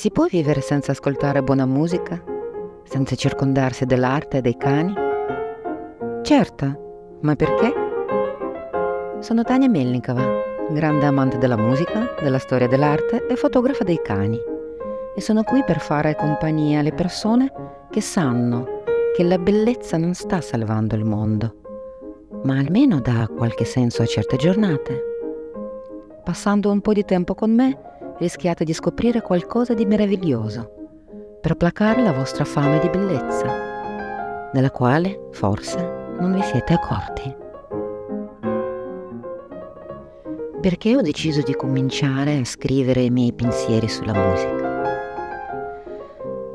Si può vivere senza ascoltare buona musica? Senza circondarsi dell'arte e dei cani? Certo, ma perché? Sono Tania Melnikova, grande amante della musica, della storia dell'arte e fotografa dei cani. E sono qui per fare compagnia alle persone che sanno che la bellezza non sta salvando il mondo, ma almeno dà qualche senso a certe giornate. Passando un po' di tempo con me, rischiate di scoprire qualcosa di meraviglioso per placare la vostra fame di bellezza, della quale forse non vi siete accorti. Perché ho deciso di cominciare a scrivere i miei pensieri sulla musica?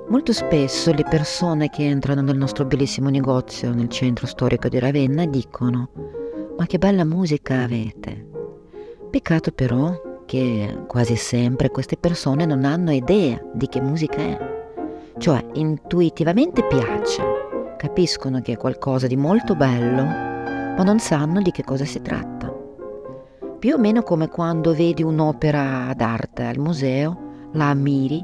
Molto spesso le persone che entrano nel nostro bellissimo negozio nel centro storico di Ravenna dicono ma che bella musica avete. Peccato però che quasi sempre queste persone non hanno idea di che musica è. Cioè, intuitivamente piace, capiscono che è qualcosa di molto bello, ma non sanno di che cosa si tratta. Più o meno come quando vedi un'opera d'arte al museo, la ammiri,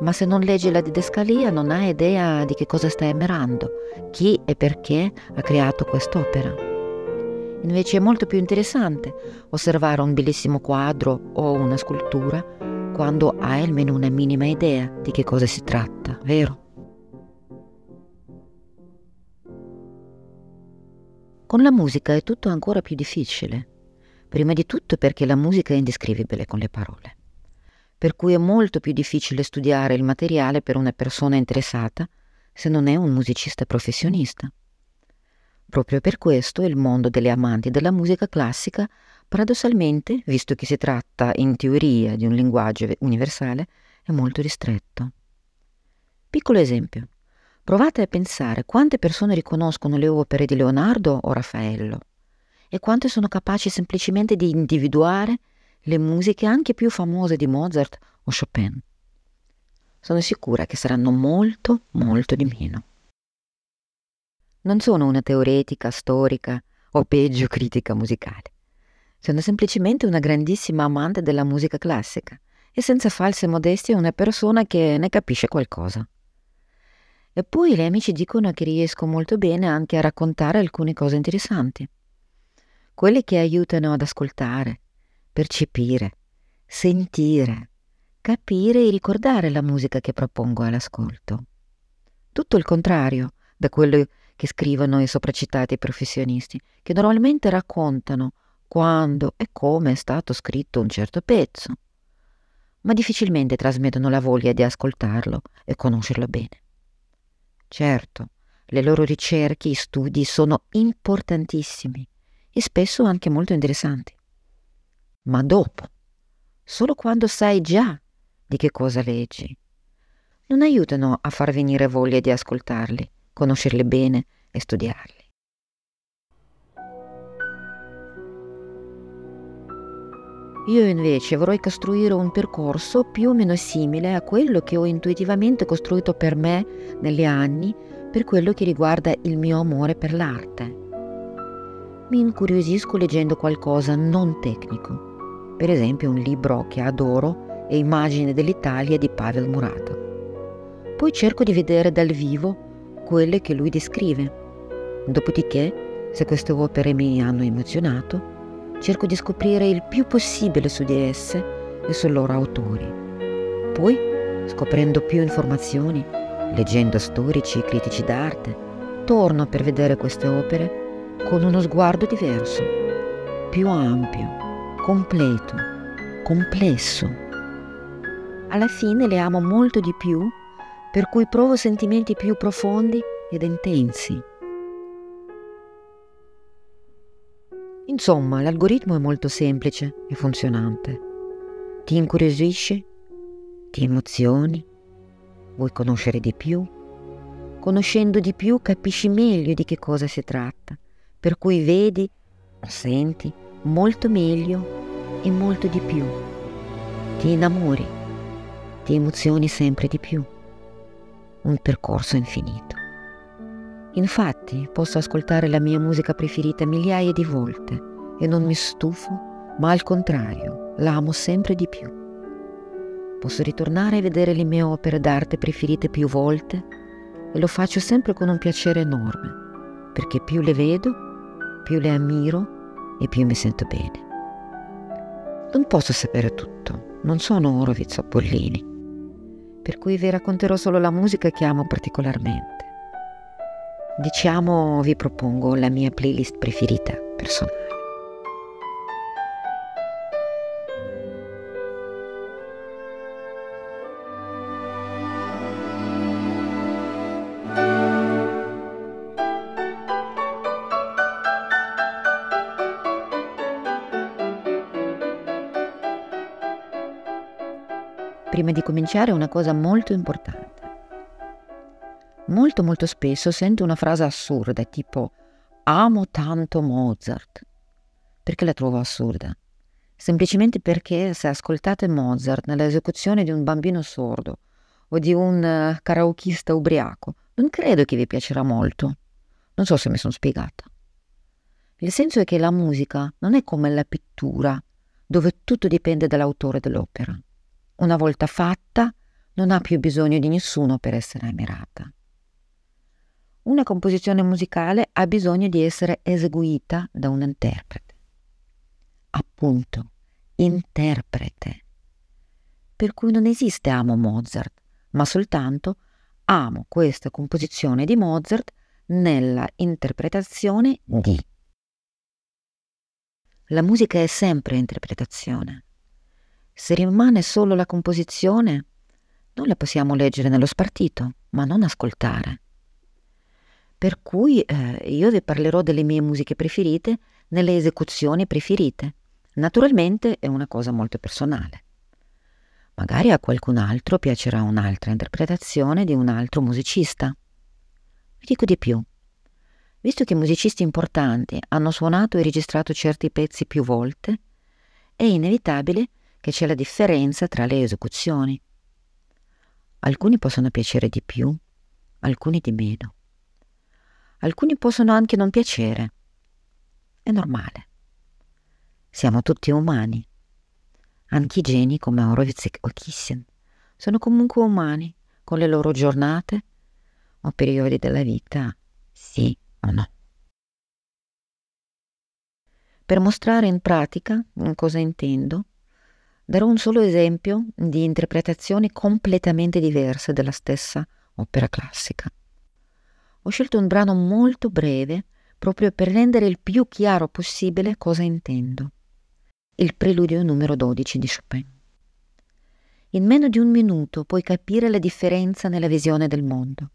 ma se non leggi la didascalia non hai idea di che cosa stai ammirando, chi e perché ha creato quest'opera. Invece è molto più interessante osservare un bellissimo quadro o una scultura quando hai almeno una minima idea di che cosa si tratta, vero? Con la musica è tutto ancora più difficile. Prima di tutto perché la musica è indescrivibile con le parole. Per cui è molto più difficile studiare il materiale per una persona interessata se non è un musicista professionista. Proprio per questo il mondo delle amanti della musica classica, paradossalmente, visto che si tratta in teoria di un linguaggio universale, è molto ristretto. Piccolo esempio. Provate a pensare quante persone riconoscono le opere di Leonardo o Raffaello e quante sono capaci semplicemente di individuare le musiche anche più famose di Mozart o Chopin. Sono sicura che saranno molto, molto di meno. Non sono una teoretica, storica o peggio critica musicale. Sono semplicemente una grandissima amante della musica classica e senza false modestie una persona che ne capisce qualcosa. E poi gli amici dicono che riesco molto bene anche a raccontare alcune cose interessanti. Quelle che aiutano ad ascoltare, percepire, sentire, capire e ricordare la musica che propongo all'ascolto. Tutto il contrario da quello che scrivono i sopracitati professionisti, che normalmente raccontano quando e come è stato scritto un certo pezzo, ma difficilmente trasmettono la voglia di ascoltarlo e conoscerlo bene. Certo, le loro ricerche e studi sono importantissimi e spesso anche molto interessanti. Ma dopo, solo quando sai già di che cosa leggi, non aiutano a far venire voglia di ascoltarli conoscerli bene e studiarli. Io invece vorrei costruire un percorso più o meno simile a quello che ho intuitivamente costruito per me negli anni per quello che riguarda il mio amore per l'arte. Mi incuriosisco leggendo qualcosa non tecnico, per esempio un libro che adoro è Immagine dell'Italia di Pavel Murata. Poi cerco di vedere dal vivo quelle che lui descrive. Dopodiché, se queste opere mi hanno emozionato, cerco di scoprire il più possibile su di esse e sui loro autori. Poi, scoprendo più informazioni, leggendo storici e critici d'arte, torno per vedere queste opere con uno sguardo diverso, più ampio, completo, complesso. Alla fine le amo molto di più per cui provo sentimenti più profondi ed intensi. Insomma, l'algoritmo è molto semplice e funzionante. Ti incuriosisce, ti emozioni, vuoi conoscere di più. Conoscendo di più capisci meglio di che cosa si tratta, per cui vedi o senti molto meglio e molto di più. Ti innamori, ti emozioni sempre di più un percorso infinito. Infatti posso ascoltare la mia musica preferita migliaia di volte e non mi stufo, ma al contrario, la amo sempre di più. Posso ritornare a vedere le mie opere d'arte preferite più volte e lo faccio sempre con un piacere enorme, perché più le vedo, più le ammiro e più mi sento bene. Non posso sapere tutto, non sono Horowitz o Pollini, per cui vi racconterò solo la musica che amo particolarmente. Diciamo, vi propongo la mia playlist preferita personale. Prima di cominciare una cosa molto importante. Molto molto spesso sento una frase assurda tipo amo tanto Mozart. Perché la trovo assurda? Semplicemente perché se ascoltate Mozart nell'esecuzione di un bambino sordo o di un uh, karaokista ubriaco, non credo che vi piacerà molto. Non so se mi sono spiegata. Il senso è che la musica non è come la pittura, dove tutto dipende dall'autore dell'opera. Una volta fatta, non ha più bisogno di nessuno per essere ammirata. Una composizione musicale ha bisogno di essere eseguita da un interprete. Appunto, interprete. Per cui non esiste amo Mozart, ma soltanto amo questa composizione di Mozart nella interpretazione di. La musica è sempre interpretazione. Se rimane solo la composizione, noi la possiamo leggere nello spartito, ma non ascoltare. Per cui eh, io vi parlerò delle mie musiche preferite nelle esecuzioni preferite. Naturalmente è una cosa molto personale. Magari a qualcun altro piacerà un'altra interpretazione di un altro musicista. Vi dico di più. Visto che musicisti importanti hanno suonato e registrato certi pezzi più volte, è inevitabile che c'è la differenza tra le esecuzioni. Alcuni possono piacere di più, alcuni di meno. Alcuni possono anche non piacere. È normale. Siamo tutti umani. Anche i geni come Horowitz o Kissian sono comunque umani, con le loro giornate o periodi della vita, sì o no. Per mostrare in pratica cosa intendo, Darò un solo esempio di interpretazioni completamente diverse della stessa opera classica. Ho scelto un brano molto breve proprio per rendere il più chiaro possibile cosa intendo. Il preludio numero 12 di Chopin. In meno di un minuto puoi capire la differenza nella visione del mondo.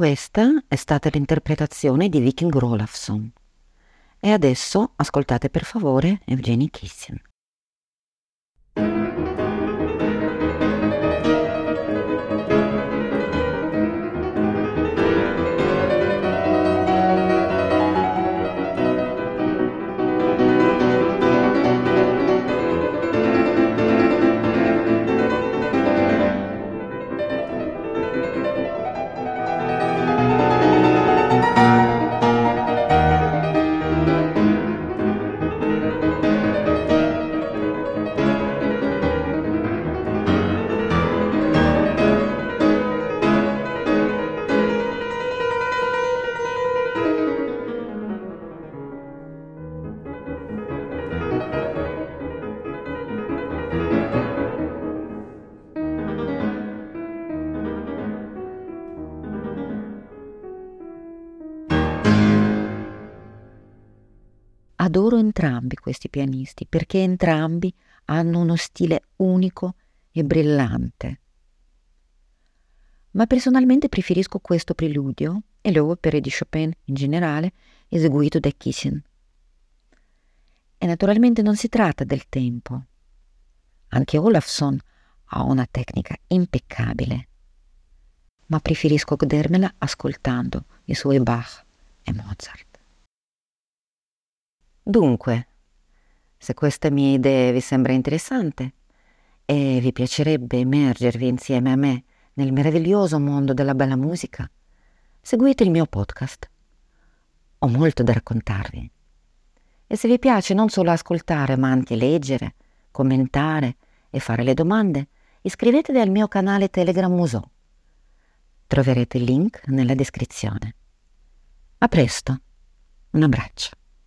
Questa è stata l'interpretazione di Viking Rolafsson. E adesso ascoltate per favore Evgeny Kissin. Adoro entrambi questi pianisti perché entrambi hanno uno stile unico e brillante. Ma personalmente preferisco questo preludio e le opere di Chopin in generale eseguito da Kissin. E naturalmente non si tratta del tempo. Anche Olafsson ha una tecnica impeccabile, ma preferisco godermela ascoltando i suoi Bach e Mozart. Dunque, se questa mia idea vi sembra interessante e vi piacerebbe immergervi insieme a me nel meraviglioso mondo della bella musica, seguite il mio podcast. Ho molto da raccontarvi. E se vi piace non solo ascoltare, ma anche leggere, commentare e fare le domande, iscrivetevi al mio canale Telegram Musò. Troverete il link nella descrizione. A presto. Un abbraccio.